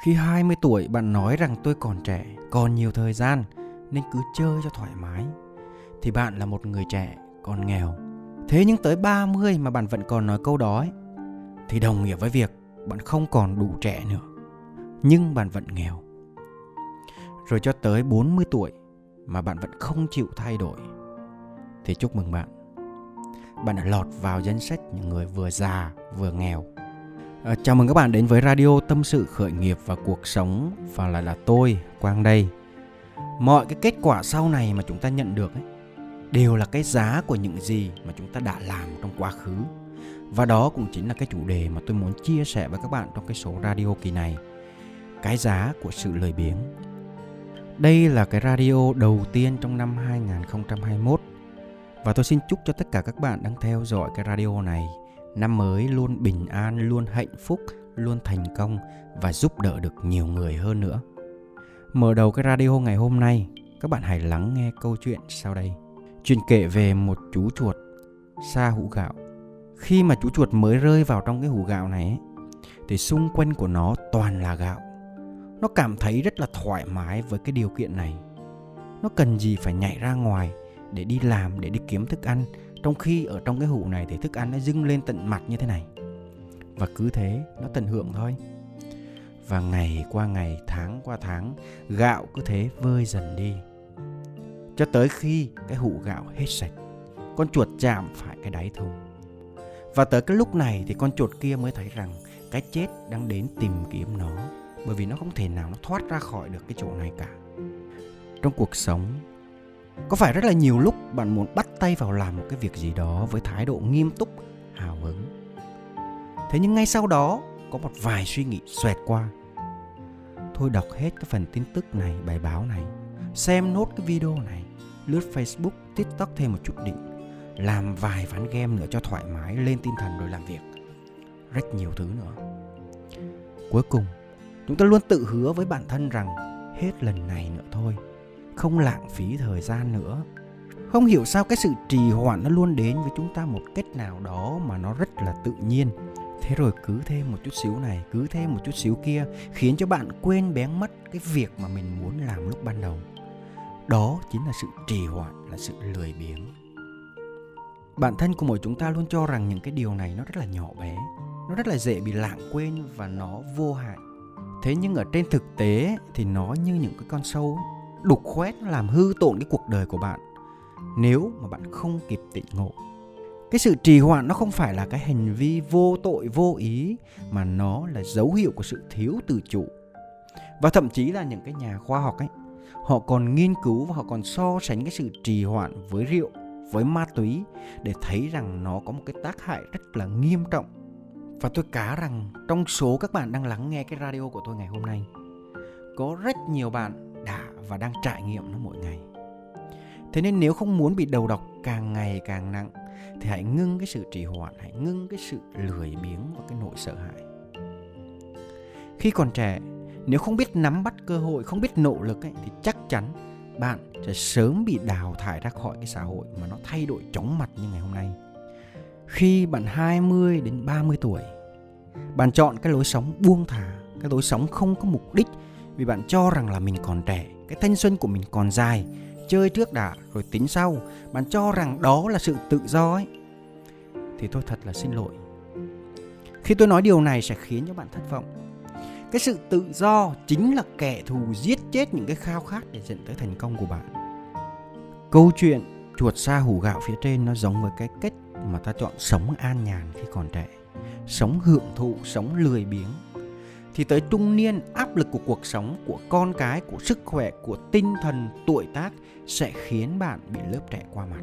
Khi 20 tuổi bạn nói rằng tôi còn trẻ, còn nhiều thời gian nên cứ chơi cho thoải mái thì bạn là một người trẻ còn nghèo. Thế nhưng tới 30 mà bạn vẫn còn nói câu đó ấy, thì đồng nghĩa với việc bạn không còn đủ trẻ nữa. Nhưng bạn vẫn nghèo. Rồi cho tới 40 tuổi mà bạn vẫn không chịu thay đổi thì chúc mừng bạn. Bạn đã lọt vào danh sách những người vừa già vừa nghèo Ờ, chào mừng các bạn đến với radio tâm sự khởi nghiệp và cuộc sống và lại là tôi Quang đây. Mọi cái kết quả sau này mà chúng ta nhận được ấy, đều là cái giá của những gì mà chúng ta đã làm trong quá khứ. Và đó cũng chính là cái chủ đề mà tôi muốn chia sẻ với các bạn trong cái số radio kỳ này. Cái giá của sự lười biếng. Đây là cái radio đầu tiên trong năm 2021 và tôi xin chúc cho tất cả các bạn đang theo dõi cái radio này năm mới luôn bình an, luôn hạnh phúc, luôn thành công và giúp đỡ được nhiều người hơn nữa. Mở đầu cái radio ngày hôm nay, các bạn hãy lắng nghe câu chuyện sau đây. Chuyện kể về một chú chuột xa hũ gạo. Khi mà chú chuột mới rơi vào trong cái hũ gạo này ấy, thì xung quanh của nó toàn là gạo. Nó cảm thấy rất là thoải mái với cái điều kiện này. Nó cần gì phải nhảy ra ngoài để đi làm, để đi kiếm thức ăn trong khi ở trong cái hũ này thì thức ăn nó dưng lên tận mặt như thế này. Và cứ thế, nó tận hưởng thôi. Và ngày qua ngày, tháng qua tháng, gạo cứ thế vơi dần đi. Cho tới khi cái hũ gạo hết sạch, con chuột chạm phải cái đáy thùng. Và tới cái lúc này thì con chuột kia mới thấy rằng cái chết đang đến tìm kiếm nó. Bởi vì nó không thể nào nó thoát ra khỏi được cái chỗ này cả. Trong cuộc sống có phải rất là nhiều lúc bạn muốn bắt tay vào làm một cái việc gì đó với thái độ nghiêm túc, hào hứng. Thế nhưng ngay sau đó có một vài suy nghĩ xoẹt qua. Thôi đọc hết cái phần tin tức này, bài báo này, xem nốt cái video này, lướt Facebook, TikTok thêm một chút định, làm vài ván game nữa cho thoải mái, lên tinh thần rồi làm việc. Rất nhiều thứ nữa. Cuối cùng, chúng ta luôn tự hứa với bản thân rằng hết lần này nữa thôi không lãng phí thời gian nữa. Không hiểu sao cái sự trì hoãn nó luôn đến với chúng ta một cách nào đó mà nó rất là tự nhiên. Thế rồi cứ thêm một chút xíu này cứ thêm một chút xíu kia khiến cho bạn quên bén mất cái việc mà mình muốn làm lúc ban đầu. Đó chính là sự trì hoãn là sự lười biếng. Bản thân của mỗi chúng ta luôn cho rằng những cái điều này nó rất là nhỏ bé nó rất là dễ bị lãng quên và nó vô hại. Thế nhưng ở trên thực tế thì nó như những cái con sâu ấy, đục khoét làm hư tổn cái cuộc đời của bạn. Nếu mà bạn không kịp tỉnh ngộ, cái sự trì hoãn nó không phải là cái hành vi vô tội, vô ý, mà nó là dấu hiệu của sự thiếu tự chủ. Và thậm chí là những cái nhà khoa học ấy, họ còn nghiên cứu và họ còn so sánh cái sự trì hoãn với rượu, với ma túy để thấy rằng nó có một cái tác hại rất là nghiêm trọng. Và tôi cá rằng trong số các bạn đang lắng nghe cái radio của tôi ngày hôm nay, có rất nhiều bạn và đang trải nghiệm nó mỗi ngày. Thế nên nếu không muốn bị đầu độc càng ngày càng nặng thì hãy ngưng cái sự trì hoãn hãy ngưng cái sự lười biếng và cái nỗi sợ hãi. Khi còn trẻ nếu không biết nắm bắt cơ hội không biết nỗ lực ấy, thì chắc chắn bạn sẽ sớm bị đào thải ra khỏi cái xã hội mà nó thay đổi chóng mặt như ngày hôm nay. Khi bạn 20 đến 30 tuổi bạn chọn cái lối sống buông thả cái lối sống không có mục đích vì bạn cho rằng là mình còn trẻ cái thanh xuân của mình còn dài, chơi trước đã rồi tính sau, bạn cho rằng đó là sự tự do ấy. Thì tôi thật là xin lỗi. Khi tôi nói điều này sẽ khiến cho bạn thất vọng. Cái sự tự do chính là kẻ thù giết chết những cái khao khát để dẫn tới thành công của bạn. Câu chuyện chuột xa hủ gạo phía trên nó giống với cái cách mà ta chọn sống an nhàn khi còn trẻ, sống hưởng thụ, sống lười biếng. Thì tới trung niên áp lực của cuộc sống, của con cái, của sức khỏe, của tinh thần, tuổi tác sẽ khiến bạn bị lớp trẻ qua mặt.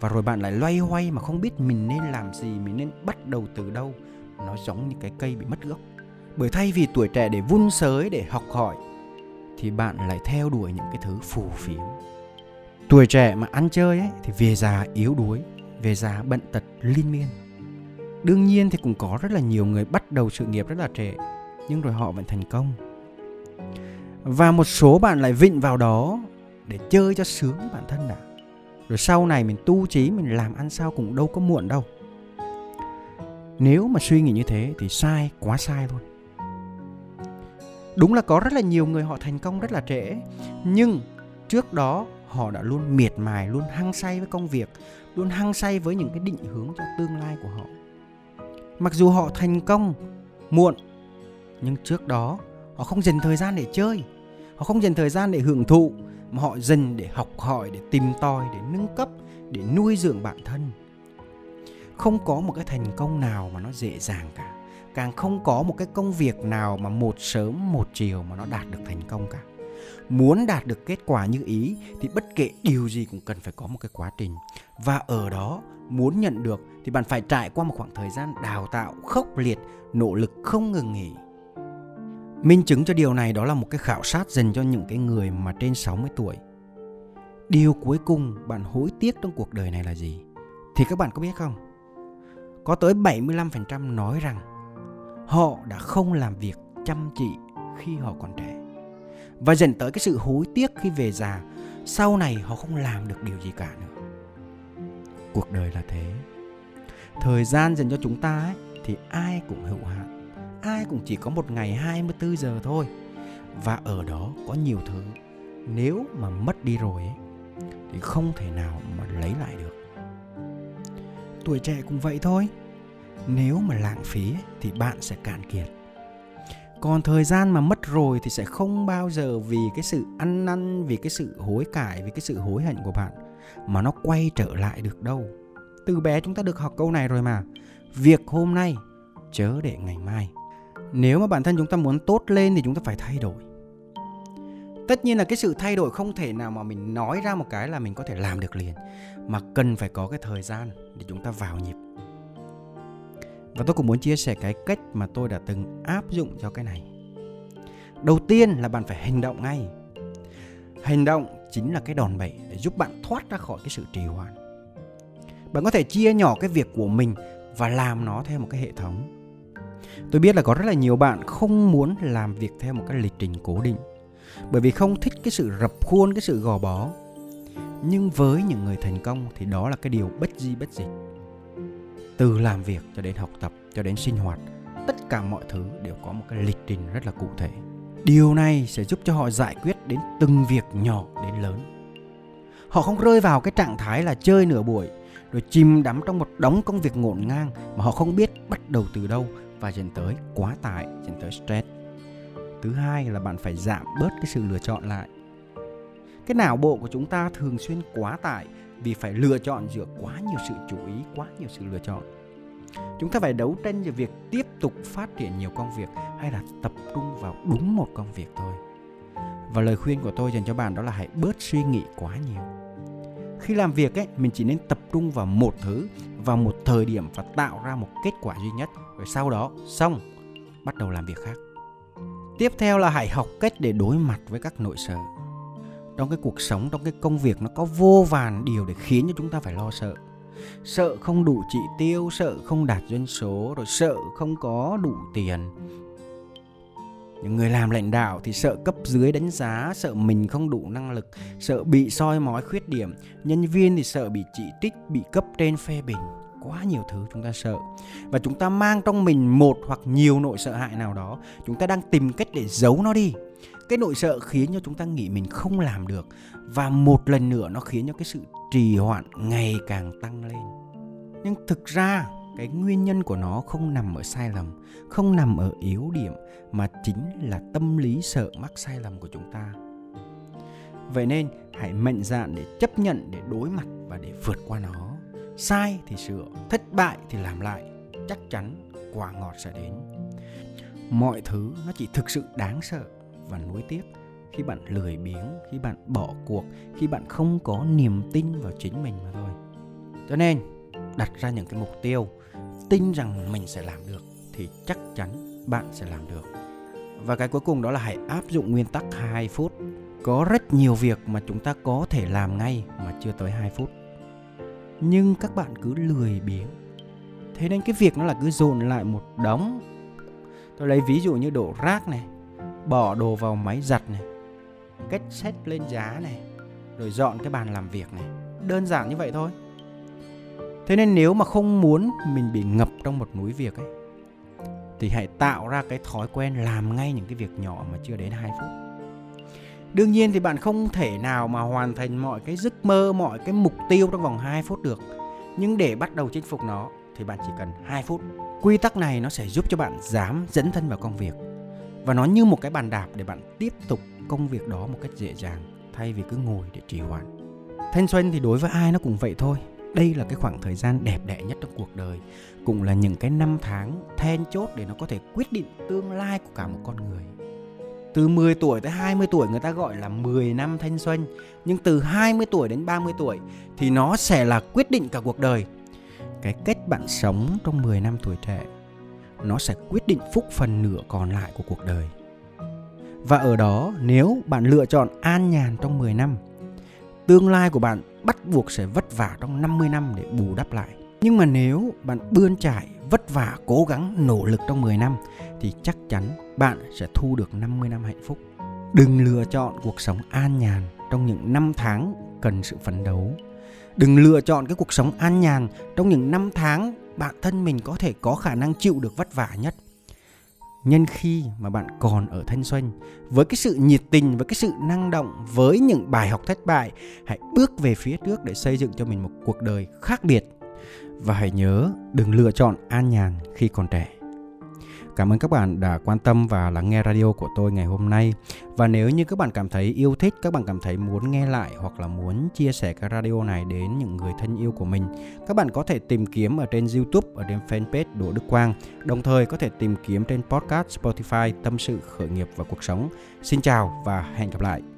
Và rồi bạn lại loay hoay mà không biết mình nên làm gì, mình nên bắt đầu từ đâu. Nó giống như cái cây bị mất gốc. Bởi thay vì tuổi trẻ để vun sới, để học hỏi, thì bạn lại theo đuổi những cái thứ phù phiếm. Tuổi trẻ mà ăn chơi ấy, thì về già yếu đuối, về già bận tật liên miên. Đương nhiên thì cũng có rất là nhiều người bắt đầu sự nghiệp rất là trẻ nhưng rồi họ vẫn thành công. Và một số bạn lại vịnh vào đó để chơi cho sướng với bản thân đã. Rồi sau này mình tu trí, mình làm ăn sao cũng đâu có muộn đâu. Nếu mà suy nghĩ như thế thì sai, quá sai luôn. Đúng là có rất là nhiều người họ thành công rất là trễ, nhưng trước đó họ đã luôn miệt mài, luôn hăng say với công việc, luôn hăng say với những cái định hướng cho tương lai của họ. Mặc dù họ thành công muộn nhưng trước đó, họ không dành thời gian để chơi. Họ không dành thời gian để hưởng thụ, mà họ dành để học hỏi, để tìm tòi, để nâng cấp, để nuôi dưỡng bản thân. Không có một cái thành công nào mà nó dễ dàng cả. Càng không có một cái công việc nào mà một sớm, một chiều mà nó đạt được thành công cả. Muốn đạt được kết quả như ý, thì bất kể điều gì cũng cần phải có một cái quá trình. Và ở đó, muốn nhận được, thì bạn phải trải qua một khoảng thời gian đào tạo khốc liệt, nỗ lực không ngừng nghỉ minh chứng cho điều này đó là một cái khảo sát dành cho những cái người mà trên 60 tuổi. Điều cuối cùng bạn hối tiếc trong cuộc đời này là gì? Thì các bạn có biết không? Có tới 75% nói rằng họ đã không làm việc chăm chỉ khi họ còn trẻ. Và dẫn tới cái sự hối tiếc khi về già sau này họ không làm được điều gì cả nữa. Cuộc đời là thế. Thời gian dành cho chúng ta ấy, thì ai cũng hữu hạn ai cũng chỉ có một ngày 24 giờ thôi. Và ở đó có nhiều thứ nếu mà mất đi rồi ấy, thì không thể nào mà lấy lại được. Tuổi trẻ cũng vậy thôi. Nếu mà lãng phí thì bạn sẽ cạn kiệt. Còn thời gian mà mất rồi thì sẽ không bao giờ vì cái sự ăn năn vì cái sự hối cải vì cái sự hối hận của bạn mà nó quay trở lại được đâu. Từ bé chúng ta được học câu này rồi mà. Việc hôm nay chớ để ngày mai nếu mà bản thân chúng ta muốn tốt lên thì chúng ta phải thay đổi tất nhiên là cái sự thay đổi không thể nào mà mình nói ra một cái là mình có thể làm được liền, mà cần phải có cái thời gian để chúng ta vào nhịp và tôi cũng muốn chia sẻ cái cách mà tôi đã từng áp dụng cho cái này. Đầu tiên là bạn phải hành động ngay. Hành động chính là cái đòn bẩy để giúp bạn thoát ra khỏi cái sự trì hoãn. Bạn có thể chia nhỏ cái việc của mình và làm nó theo một cái hệ thống. Tôi biết là có rất là nhiều bạn không muốn làm việc theo một cái lịch trình cố định bởi vì không thích cái sự rập khuôn, cái sự gò bó. Nhưng với những người thành công thì đó là cái điều bất di bất dịch. Từ làm việc cho đến học tập cho đến sinh hoạt tất cả mọi thứ đều có một cái lịch trình rất là cụ thể. Điều này sẽ giúp cho họ giải quyết đến từng việc nhỏ đến lớn. Họ không rơi vào cái trạng thái là chơi nửa buổi rồi chìm đắm trong một đống công việc ngổn ngang mà họ không biết bắt đầu từ đâu và dẫn tới quá tải dẫn tới stress thứ hai là bạn phải giảm bớt cái sự lựa chọn lại cái não bộ của chúng ta thường xuyên quá tải vì phải lựa chọn giữa quá nhiều sự chú ý, quá nhiều sự lựa chọn. Chúng ta phải đấu tranh về việc tiếp tục phát triển nhiều công việc hay là tập trung vào đúng một công việc thôi. Và lời khuyên của tôi dành cho bạn đó là hãy bớt suy nghĩ quá nhiều. Khi làm việc ấy, mình chỉ nên tập trung vào một thứ, vào một thời điểm và tạo ra một kết quả duy nhất. Rồi sau đó xong, bắt đầu làm việc khác. Tiếp theo là hãy học cách để đối mặt với các nỗi sợ trong cái cuộc sống trong cái công việc nó có vô vàn điều để khiến cho chúng ta phải lo sợ sợ không đủ chỉ tiêu sợ không đạt doanh số rồi sợ không có đủ tiền những người làm lãnh đạo thì sợ cấp dưới đánh giá, sợ mình không đủ năng lực, sợ bị soi mói khuyết điểm. Nhân viên thì sợ bị chỉ trích, bị cấp trên phê bình. Quá nhiều thứ chúng ta sợ. Và chúng ta mang trong mình một hoặc nhiều nỗi sợ hãi nào đó, chúng ta đang tìm cách để giấu nó đi. Cái nỗi sợ khiến cho chúng ta nghĩ mình không làm được. Và một lần nữa nó khiến cho cái sự trì hoãn ngày càng tăng lên. Nhưng thực ra cái nguyên nhân của nó không nằm ở sai lầm, không nằm ở yếu điểm, mà chính là tâm lý sợ mắc sai lầm của chúng ta. Vậy nên, hãy mạnh dạn để chấp nhận, để đối mặt và để vượt qua nó. Sai thì sửa, thất bại thì làm lại, chắc chắn quả ngọt sẽ đến. Mọi thứ nó chỉ thực sự đáng sợ và nuối tiếc. Khi bạn lười biếng, khi bạn bỏ cuộc, khi bạn không có niềm tin vào chính mình mà thôi. Cho nên, đặt ra những cái mục tiêu tin rằng mình sẽ làm được thì chắc chắn bạn sẽ làm được. Và cái cuối cùng đó là hãy áp dụng nguyên tắc 2 phút. Có rất nhiều việc mà chúng ta có thể làm ngay mà chưa tới 2 phút. Nhưng các bạn cứ lười biếng. Thế nên cái việc nó là cứ dồn lại một đống. Tôi lấy ví dụ như đổ rác này, bỏ đồ vào máy giặt này cách xét lên giá này, rồi dọn cái bàn làm việc này. Đơn giản như vậy thôi thế nên nếu mà không muốn mình bị ngập trong một núi việc ấy thì hãy tạo ra cái thói quen làm ngay những cái việc nhỏ mà chưa đến 2 phút. Đương nhiên thì bạn không thể nào mà hoàn thành mọi cái giấc mơ, mọi cái mục tiêu trong vòng 2 phút được. Nhưng để bắt đầu chinh phục nó thì bạn chỉ cần 2 phút. Quy tắc này nó sẽ giúp cho bạn dám dẫn thân vào công việc. Và nó như một cái bàn đạp để bạn tiếp tục công việc đó một cách dễ dàng thay vì cứ ngồi để trì hoãn. Thanh xuân thì đối với ai nó cũng vậy thôi. Đây là cái khoảng thời gian đẹp đẽ nhất trong cuộc đời, cũng là những cái năm tháng then chốt để nó có thể quyết định tương lai của cả một con người. Từ 10 tuổi tới 20 tuổi người ta gọi là 10 năm thanh xuân, nhưng từ 20 tuổi đến 30 tuổi thì nó sẽ là quyết định cả cuộc đời. Cái cách bạn sống trong 10 năm tuổi trẻ nó sẽ quyết định phúc phần nửa còn lại của cuộc đời. Và ở đó nếu bạn lựa chọn an nhàn trong 10 năm, tương lai của bạn bắt buộc sẽ vất vả trong 50 năm để bù đắp lại. Nhưng mà nếu bạn bươn trải, vất vả, cố gắng, nỗ lực trong 10 năm thì chắc chắn bạn sẽ thu được 50 năm hạnh phúc. Đừng lựa chọn cuộc sống an nhàn trong những năm tháng cần sự phấn đấu. Đừng lựa chọn cái cuộc sống an nhàn trong những năm tháng bản thân mình có thể có khả năng chịu được vất vả nhất nhân khi mà bạn còn ở thanh xuân, với cái sự nhiệt tình, với cái sự năng động, với những bài học thất bại, hãy bước về phía trước để xây dựng cho mình một cuộc đời khác biệt. Và hãy nhớ đừng lựa chọn an nhàn khi còn trẻ. Cảm ơn các bạn đã quan tâm và lắng nghe radio của tôi ngày hôm nay. Và nếu như các bạn cảm thấy yêu thích, các bạn cảm thấy muốn nghe lại hoặc là muốn chia sẻ cái radio này đến những người thân yêu của mình, các bạn có thể tìm kiếm ở trên YouTube, ở trên fanpage Đỗ Đức Quang. Đồng thời có thể tìm kiếm trên podcast Spotify Tâm sự khởi nghiệp và cuộc sống. Xin chào và hẹn gặp lại.